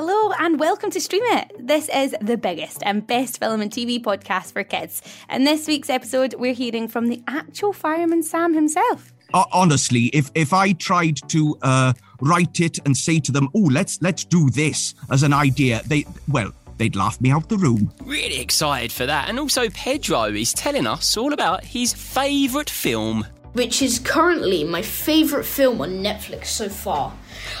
Hello and welcome to Stream It. This is the biggest and best film and TV podcast for kids. In this week's episode, we're hearing from the actual fireman Sam himself. Uh, honestly, if if I tried to uh, write it and say to them, "Oh, let's let's do this" as an idea, they well, they'd laugh me out the room. Really excited for that. And also, Pedro is telling us all about his favourite film. Which is currently my favourite film on Netflix so far.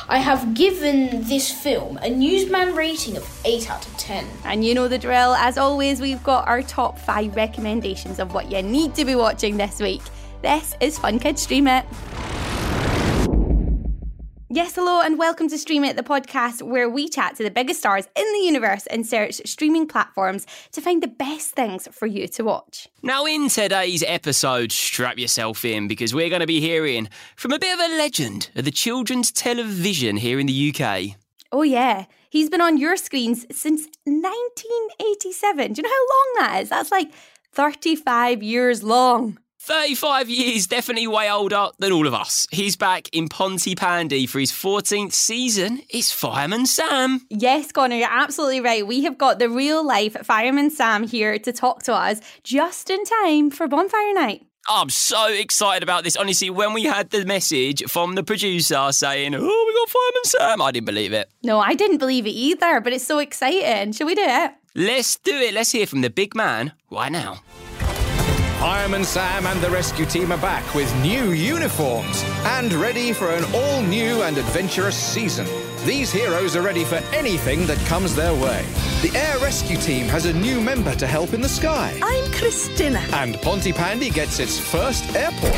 I have given this film a newsman rating of 8 out of 10. And you know the drill. As always, we've got our top five recommendations of what you need to be watching this week. This is Fun Kids Stream It. Yes, hello, and welcome to Stream It, the podcast where we chat to the biggest stars in the universe and search streaming platforms to find the best things for you to watch. Now, in today's episode, strap yourself in because we're going to be hearing from a bit of a legend of the children's television here in the UK. Oh, yeah. He's been on your screens since 1987. Do you know how long that is? That's like 35 years long. 35 years, definitely way older than all of us. He's back in Pontypandy for his 14th season. It's Fireman Sam. Yes, Connor, you're absolutely right. We have got the real life Fireman Sam here to talk to us just in time for Bonfire Night. I'm so excited about this. Honestly, when we had the message from the producer saying, Oh, we got Fireman Sam, I didn't believe it. No, I didn't believe it either, but it's so exciting. Shall we do it? Let's do it. Let's hear from the big man right now. Fireman Sam and the rescue team are back with new uniforms and ready for an all new and adventurous season. These heroes are ready for anything that comes their way. The air rescue team has a new member to help in the sky. I'm Christina. And Ponty Pontypandy gets its first airport.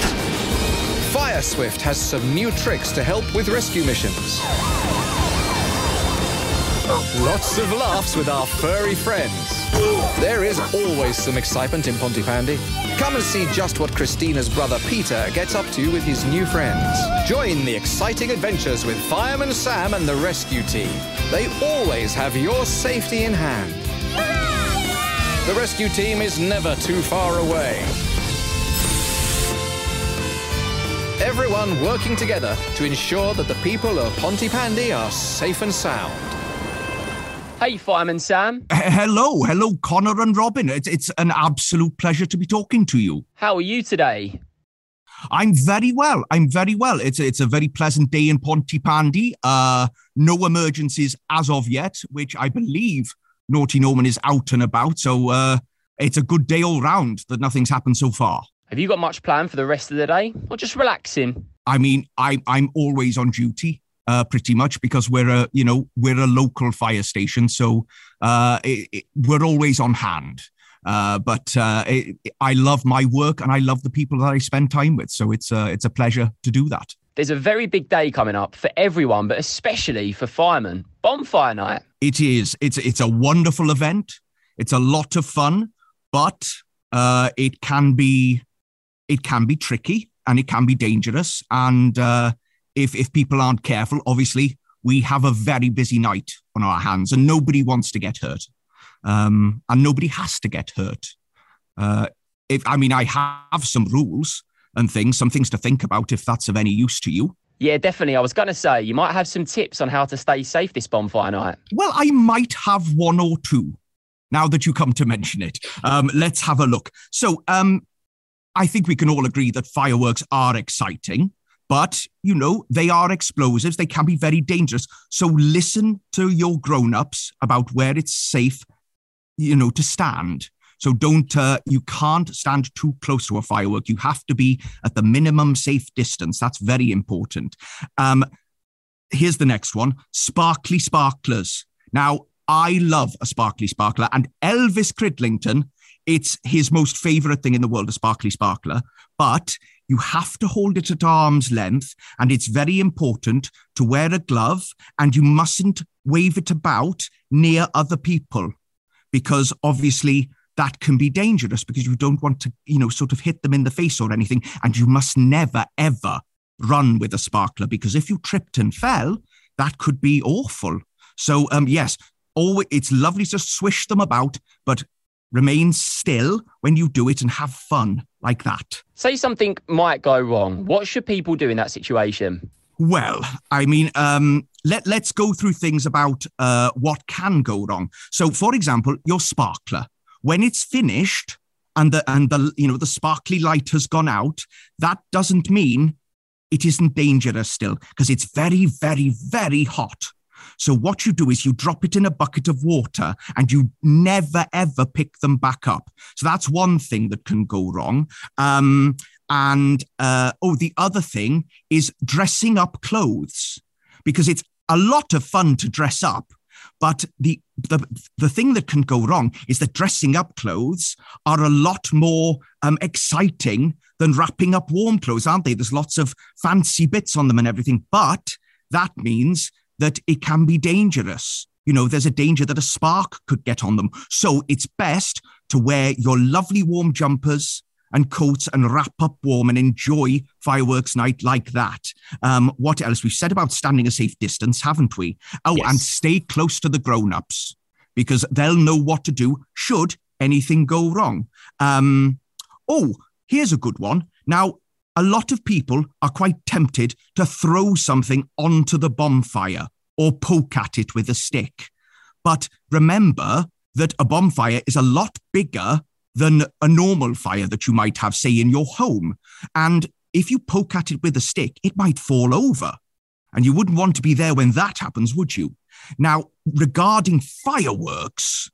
Fire Swift has some new tricks to help with rescue missions. Lots of laughs with our furry friends. There is always some excitement in Pontypandy. Come and see just what Christina's brother Peter gets up to with his new friends. Join the exciting adventures with Fireman Sam and the rescue team. They always have your safety in hand. The rescue team is never too far away. Everyone working together to ensure that the people of Pontypandy are safe and sound. Hey, Fireman Sam. H- hello, hello, Connor and Robin. It's it's an absolute pleasure to be talking to you. How are you today? I'm very well. I'm very well. It's it's a very pleasant day in Pontypandy. Uh, no emergencies as of yet, which I believe Naughty Norman is out and about. So uh, it's a good day all round that nothing's happened so far. Have you got much planned for the rest of the day, or just relaxing? I mean, I I'm always on duty. Uh, pretty much because we're a you know we're a local fire station, so uh, it, it, we're always on hand. Uh, but uh, it, I love my work and I love the people that I spend time with, so it's a it's a pleasure to do that. There's a very big day coming up for everyone, but especially for firemen. Bonfire night. It is. It's it's a wonderful event. It's a lot of fun, but uh, it can be it can be tricky and it can be dangerous and uh, if if people aren't careful, obviously we have a very busy night on our hands, and nobody wants to get hurt, um, and nobody has to get hurt. Uh, if I mean, I have some rules and things, some things to think about if that's of any use to you. Yeah, definitely. I was going to say you might have some tips on how to stay safe this bonfire night. Well, I might have one or two. Now that you come to mention it, um, let's have a look. So, um, I think we can all agree that fireworks are exciting but you know they are explosives. They can be very dangerous. So listen to your grown-ups about where it's safe you know to stand. So don't uh, you can't stand too close to a firework. You have to be at the minimum safe distance. That's very important. Um, here's the next one. Sparkly sparklers. Now i love a sparkly sparkler and elvis cridlington it's his most favorite thing in the world a sparkly sparkler. But you have to hold it at arm's length, and it's very important to wear a glove, and you mustn't wave it about near other people because obviously that can be dangerous because you don't want to, you know, sort of hit them in the face or anything. And you must never, ever run with a sparkler because if you tripped and fell, that could be awful. So, um, yes, always, it's lovely to swish them about, but remain still when you do it and have fun like that. Say something might go wrong. What should people do in that situation? Well, I mean, um, let, let's go through things about uh, what can go wrong. So, for example, your sparkler, when it's finished and the and the you know the sparkly light has gone out, that doesn't mean it isn't dangerous still because it's very, very, very hot. So what you do is you drop it in a bucket of water and you never ever pick them back up. So that's one thing that can go wrong. Um, and uh, oh, the other thing is dressing up clothes because it's a lot of fun to dress up. But the, the the thing that can go wrong is that dressing up clothes are a lot more um, exciting than wrapping up warm clothes, aren't they? There's lots of fancy bits on them and everything, but that means that it can be dangerous. You know, there's a danger that a spark could get on them. So it's best to wear your lovely warm jumpers, and coats and wrap up warm and enjoy fireworks night like that. Um, what else? We've said about standing a safe distance, haven't we? Oh, yes. and stay close to the grown ups because they'll know what to do should anything go wrong. Um, oh, here's a good one. Now, a lot of people are quite tempted to throw something onto the bonfire or poke at it with a stick. But remember that a bonfire is a lot bigger than a normal fire that you might have, say, in your home. And if you poke at it with a stick, it might fall over. And you wouldn't want to be there when that happens, would you? Now, regarding fireworks,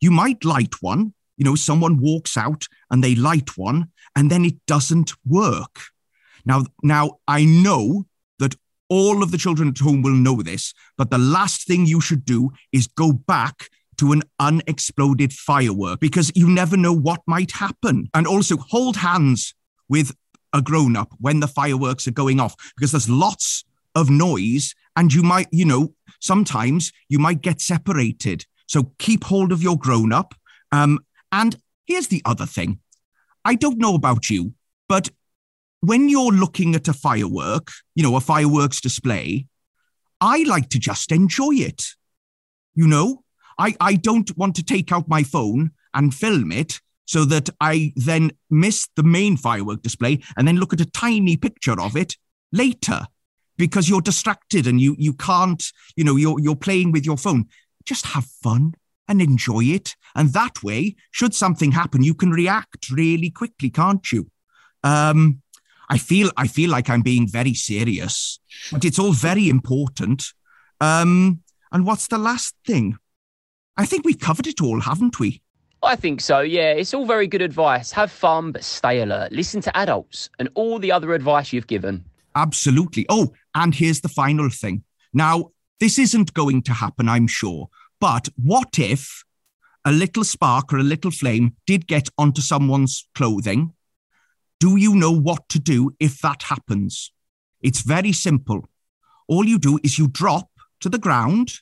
you might light one. You know, someone walks out and they light one, and then it doesn't work. Now, now I know that all of the children at home will know this, but the last thing you should do is go back to an unexploded firework because you never know what might happen. And also hold hands with a grown up when the fireworks are going off because there's lots of noise and you might, you know, sometimes you might get separated. So keep hold of your grown up. Um, and here's the other thing I don't know about you, but when you're looking at a firework, you know, a fireworks display, I like to just enjoy it. You know, I, I don't want to take out my phone and film it so that I then miss the main firework display and then look at a tiny picture of it later because you're distracted and you you can't, you know, you're you're playing with your phone. Just have fun and enjoy it. And that way, should something happen, you can react really quickly, can't you? Um, I feel I feel like I'm being very serious, but it's all very important. Um, and what's the last thing? I think we've covered it all, haven't we? I think so, yeah. It's all very good advice. Have fun, but stay alert. Listen to adults and all the other advice you've given. Absolutely. Oh, and here's the final thing. Now, this isn't going to happen, I'm sure, but what if a little spark or a little flame did get onto someone's clothing? Do you know what to do if that happens? It's very simple. All you do is you drop to the ground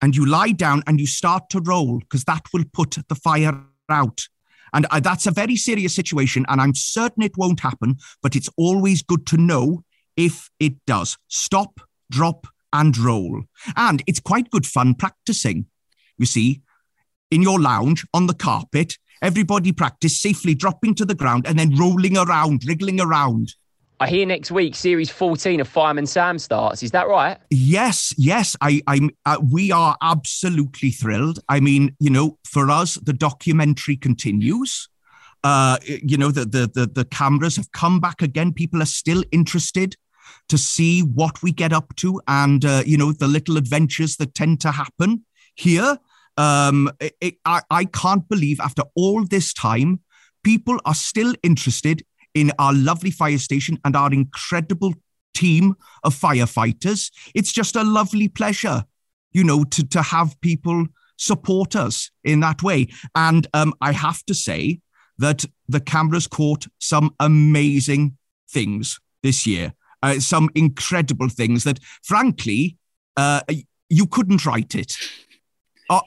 and you lie down and you start to roll because that will put the fire out. And uh, that's a very serious situation. And I'm certain it won't happen, but it's always good to know if it does. Stop, drop, and roll. And it's quite good fun practicing. You see, in your lounge on the carpet, everybody practice safely dropping to the ground and then rolling around, wriggling around. I hear next week series 14 of Fireman Sam starts. Is that right? Yes, yes. I, I'm. Uh, we are absolutely thrilled. I mean, you know, for us, the documentary continues. Uh, you know, the, the the the cameras have come back again. People are still interested to see what we get up to, and uh, you know, the little adventures that tend to happen here. Um, it, it, I, I can't believe after all this time, people are still interested in our lovely fire station and our incredible team of firefighters. It's just a lovely pleasure, you know, to, to have people support us in that way. And um, I have to say that the cameras caught some amazing things this year, uh, some incredible things that, frankly, uh, you couldn't write it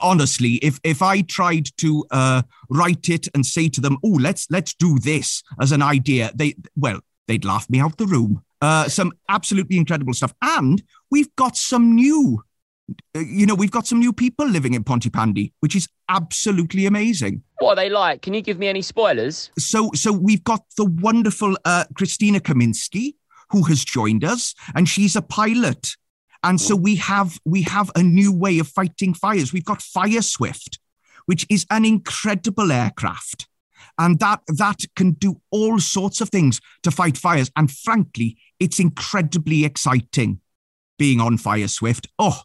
honestly, if if I tried to uh, write it and say to them, "Oh, let's let's do this as an idea," they well, they'd laugh me out the room. Uh, some absolutely incredible stuff, and we've got some new. Uh, you know, we've got some new people living in Pontypandy, which is absolutely amazing. What are they like? Can you give me any spoilers? So, so we've got the wonderful uh, Christina Kaminski, who has joined us, and she's a pilot. And so we have we have a new way of fighting fires. We've got Fire Swift, which is an incredible aircraft. And that that can do all sorts of things to fight fires. And frankly, it's incredibly exciting being on Fire Swift. Oh,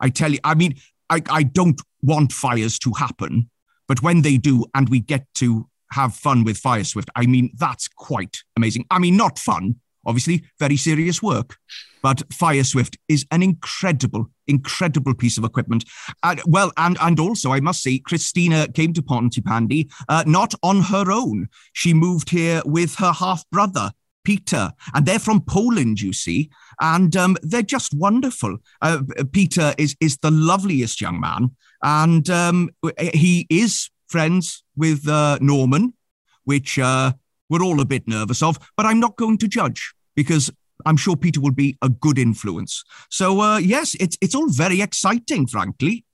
I tell you, I mean, I, I don't want fires to happen, but when they do and we get to have fun with Fire Swift, I mean, that's quite amazing. I mean, not fun, obviously, very serious work, but Fire Swift is an incredible, incredible piece of equipment. Uh, well, and and also I must say, Christina came to Pontypandy uh, not on her own. She moved here with her half brother. Peter, and they're from Poland, you see, and um, they're just wonderful. Uh, Peter is is the loveliest young man, and um, he is friends with uh, Norman, which uh, we're all a bit nervous of, but I'm not going to judge because I'm sure Peter will be a good influence. So uh, yes, it's it's all very exciting, frankly.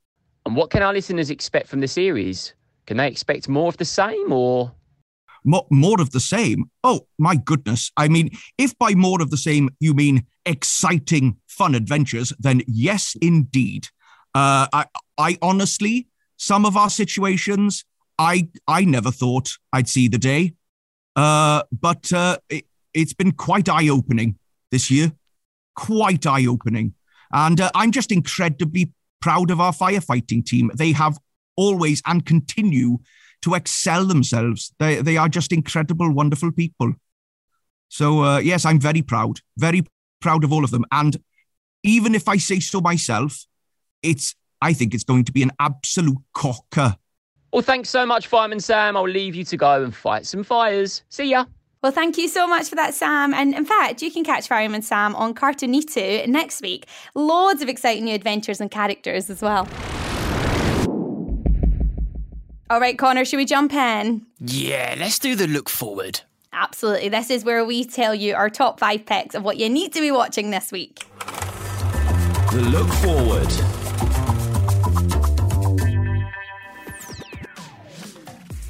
And what can our listeners expect from the series? Can they expect more of the same, or more, more of the same? Oh my goodness! I mean, if by more of the same you mean exciting, fun adventures, then yes, indeed. Uh, I I honestly, some of our situations, I I never thought I'd see the day. Uh, but uh, it, it's been quite eye opening this year, quite eye opening. And uh, I'm just incredibly proud of our firefighting team. They have always and continue to excel themselves. They, they are just incredible, wonderful people. So, uh, yes, I'm very proud, very proud of all of them. And even if I say so myself, it's I think it's going to be an absolute cocker. Well, thanks so much, Fireman Sam. I'll leave you to go and fight some fires. See ya. Well, thank you so much for that, Sam. And in fact, you can catch Fireman Sam on Cartoonito next week. Loads of exciting new adventures and characters as well. All right, Connor, should we jump in? Yeah, let's do the look forward. Absolutely. This is where we tell you our top five picks of what you need to be watching this week. The look forward.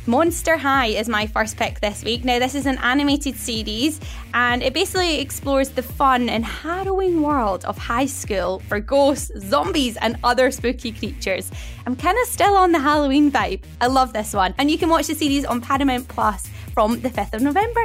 Monster High is my first pick this week. Now, this is an animated series and it basically explores the fun and harrowing world of high school for ghosts, zombies, and other spooky creatures. I'm kind of still on the Halloween vibe. I love this one. And you can watch the series on Paramount Plus from the 5th of November.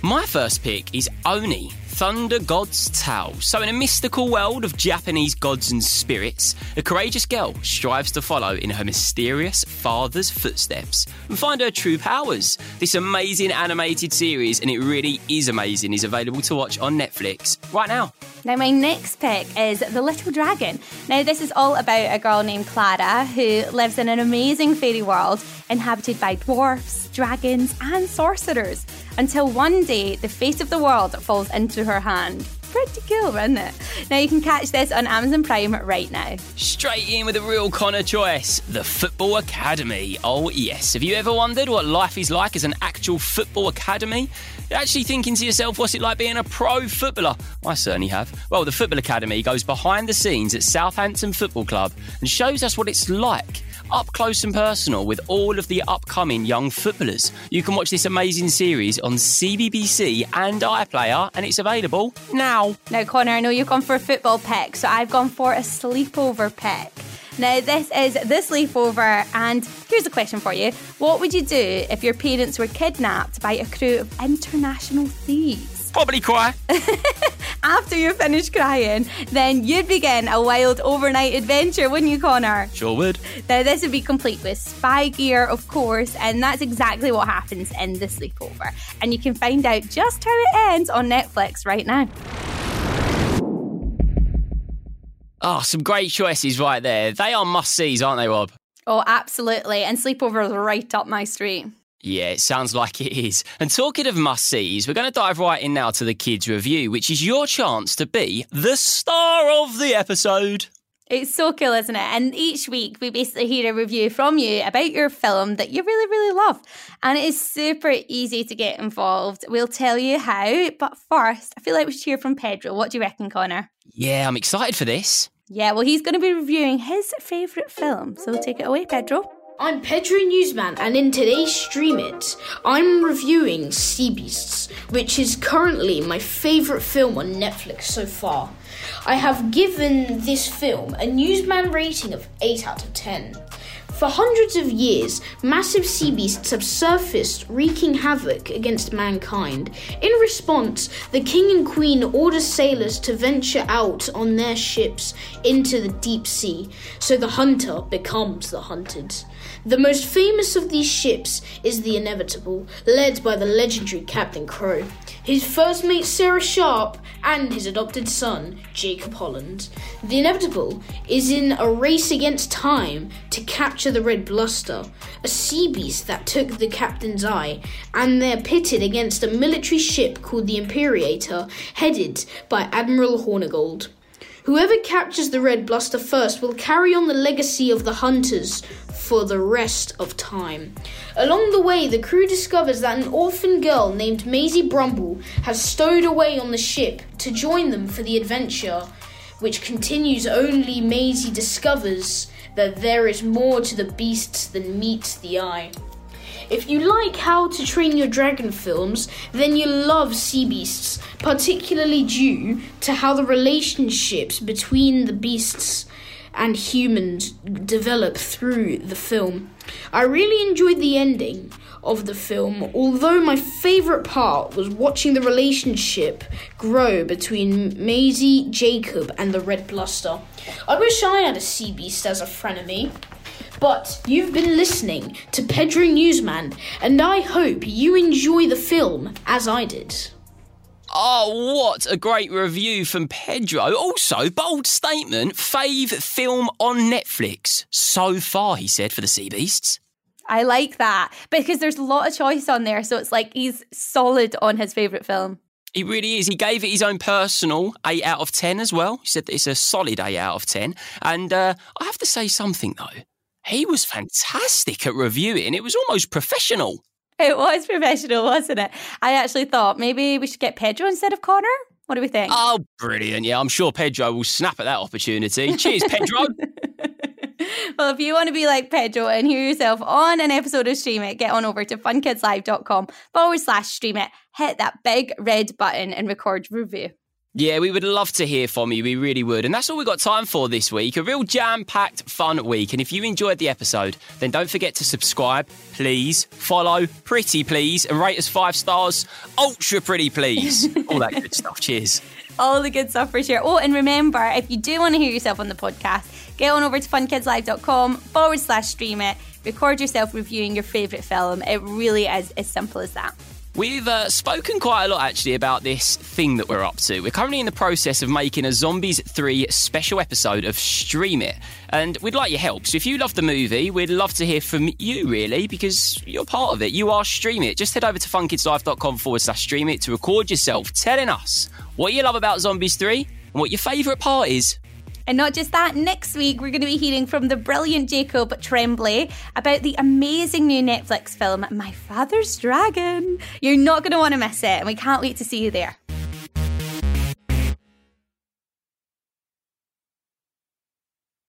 My first pick is Oni, Thunder God's Tale. So, in a mystical world of Japanese gods and spirits, a courageous girl strives to follow in her mysterious father's footsteps and find her true powers. This amazing animated series, and it really is amazing, is available to watch on Netflix right now. Now, my next pick is The Little Dragon. Now, this is all about a girl named Clara who lives in an amazing fairy world inhabited by dwarfs, dragons, and sorcerers until one day the fate of the world falls into her hand. Pretty cool, isn't it? Now you can catch this on Amazon Prime right now. Straight in with a real Connor choice The Football Academy. Oh, yes. Have you ever wondered what life is like as an actual football academy? Actually thinking to yourself, what's it like being a pro footballer? I certainly have. Well, the Football Academy goes behind the scenes at Southampton Football Club and shows us what it's like up close and personal with all of the upcoming young footballers. You can watch this amazing series on CBBC and iPlayer, and it's available now. Now, Connor, I know you've gone for a football pick, so I've gone for a sleepover pick. Now, this is the sleepover, and here's a question for you What would you do if your parents were kidnapped by a crew of international thieves? Probably cry. After you finish crying, then you'd begin a wild overnight adventure, wouldn't you, Connor? Sure would. Now, this would be complete with spy gear, of course, and that's exactly what happens in the sleepover. And you can find out just how it ends on Netflix right now. Oh, some great choices right there. They are must sees, aren't they, Rob? Oh, absolutely. And sleepover is right up my street. Yeah, it sounds like it is. And talking of must sees, we're going to dive right in now to the kids' review, which is your chance to be the star of the episode. It's so cool, isn't it? And each week we basically hear a review from you about your film that you really, really love. And it is super easy to get involved. We'll tell you how. But first, I feel like we should hear from Pedro. What do you reckon, Connor? Yeah, I'm excited for this. Yeah, well, he's going to be reviewing his favourite film. So take it away, Pedro. I'm Pedro Newsman, and in today's Stream It, I'm reviewing Sea Beasts, which is currently my favourite film on Netflix so far. I have given this film a Newsman rating of 8 out of 10. For hundreds of years, massive sea beasts have surfaced, wreaking havoc against mankind. In response, the king and queen order sailors to venture out on their ships into the deep sea, so the hunter becomes the hunted. The most famous of these ships is the Inevitable, led by the legendary Captain Crow, his first mate Sarah Sharp, and his adopted son, Jacob Holland. The Inevitable is in a race against time to capture the Red Bluster, a sea beast that took the captain's eye, and they're pitted against a military ship called the Imperator, headed by Admiral Hornigold. Whoever captures the Red Bluster first will carry on the legacy of the Hunters for the rest of time. Along the way, the crew discovers that an orphan girl named Maisie Brumble has stowed away on the ship to join them for the adventure, which continues only Maisie discovers that there is more to the beasts than meets the eye. If you like How to Train Your Dragon films, then you'll love Sea Beasts, particularly due to how the relationships between the beasts and humans develop through the film. I really enjoyed the ending of the film, although my favourite part was watching the relationship grow between Maisie, Jacob, and the Red Bluster. I wish I had a sea beast as a frenemy. But you've been listening to Pedro Newsman, and I hope you enjoy the film as I did. Oh, what a great review from Pedro. Also, bold statement fave film on Netflix. So far, he said, for the Sea Beasts. I like that because there's a lot of choice on there. So it's like he's solid on his favourite film. He really is. He gave it his own personal 8 out of 10 as well. He said that it's a solid 8 out of 10. And uh, I have to say something, though. He was fantastic at reviewing. It was almost professional. It was professional, wasn't it? I actually thought maybe we should get Pedro instead of Connor. What do we think? Oh, brilliant. Yeah, I'm sure Pedro will snap at that opportunity. Cheers, Pedro. well, if you want to be like Pedro and hear yourself on an episode of Stream It, get on over to funkidslive.com forward slash stream it, hit that big red button and record review. Yeah, we would love to hear from you. We really would. And that's all we've got time for this week. A real jam packed, fun week. And if you enjoyed the episode, then don't forget to subscribe, please, follow, pretty please, and rate us five stars, ultra pretty please. all that good stuff. Cheers. All the good stuff for sure. Oh, and remember, if you do want to hear yourself on the podcast, get on over to funkidslive.com forward slash stream it, record yourself reviewing your favourite film. It really is as simple as that. We've uh, spoken quite a lot actually about this thing that we're up to. We're currently in the process of making a Zombies 3 special episode of Stream It, and we'd like your help. So if you love the movie, we'd love to hear from you really, because you're part of it. You are Stream It. Just head over to funkidslive.com forward slash stream it to record yourself telling us what you love about Zombies 3 and what your favourite part is. And not just that, next week we're going to be hearing from the brilliant Jacob Tremblay about the amazing new Netflix film, My Father's Dragon. You're not going to want to miss it, and we can't wait to see you there.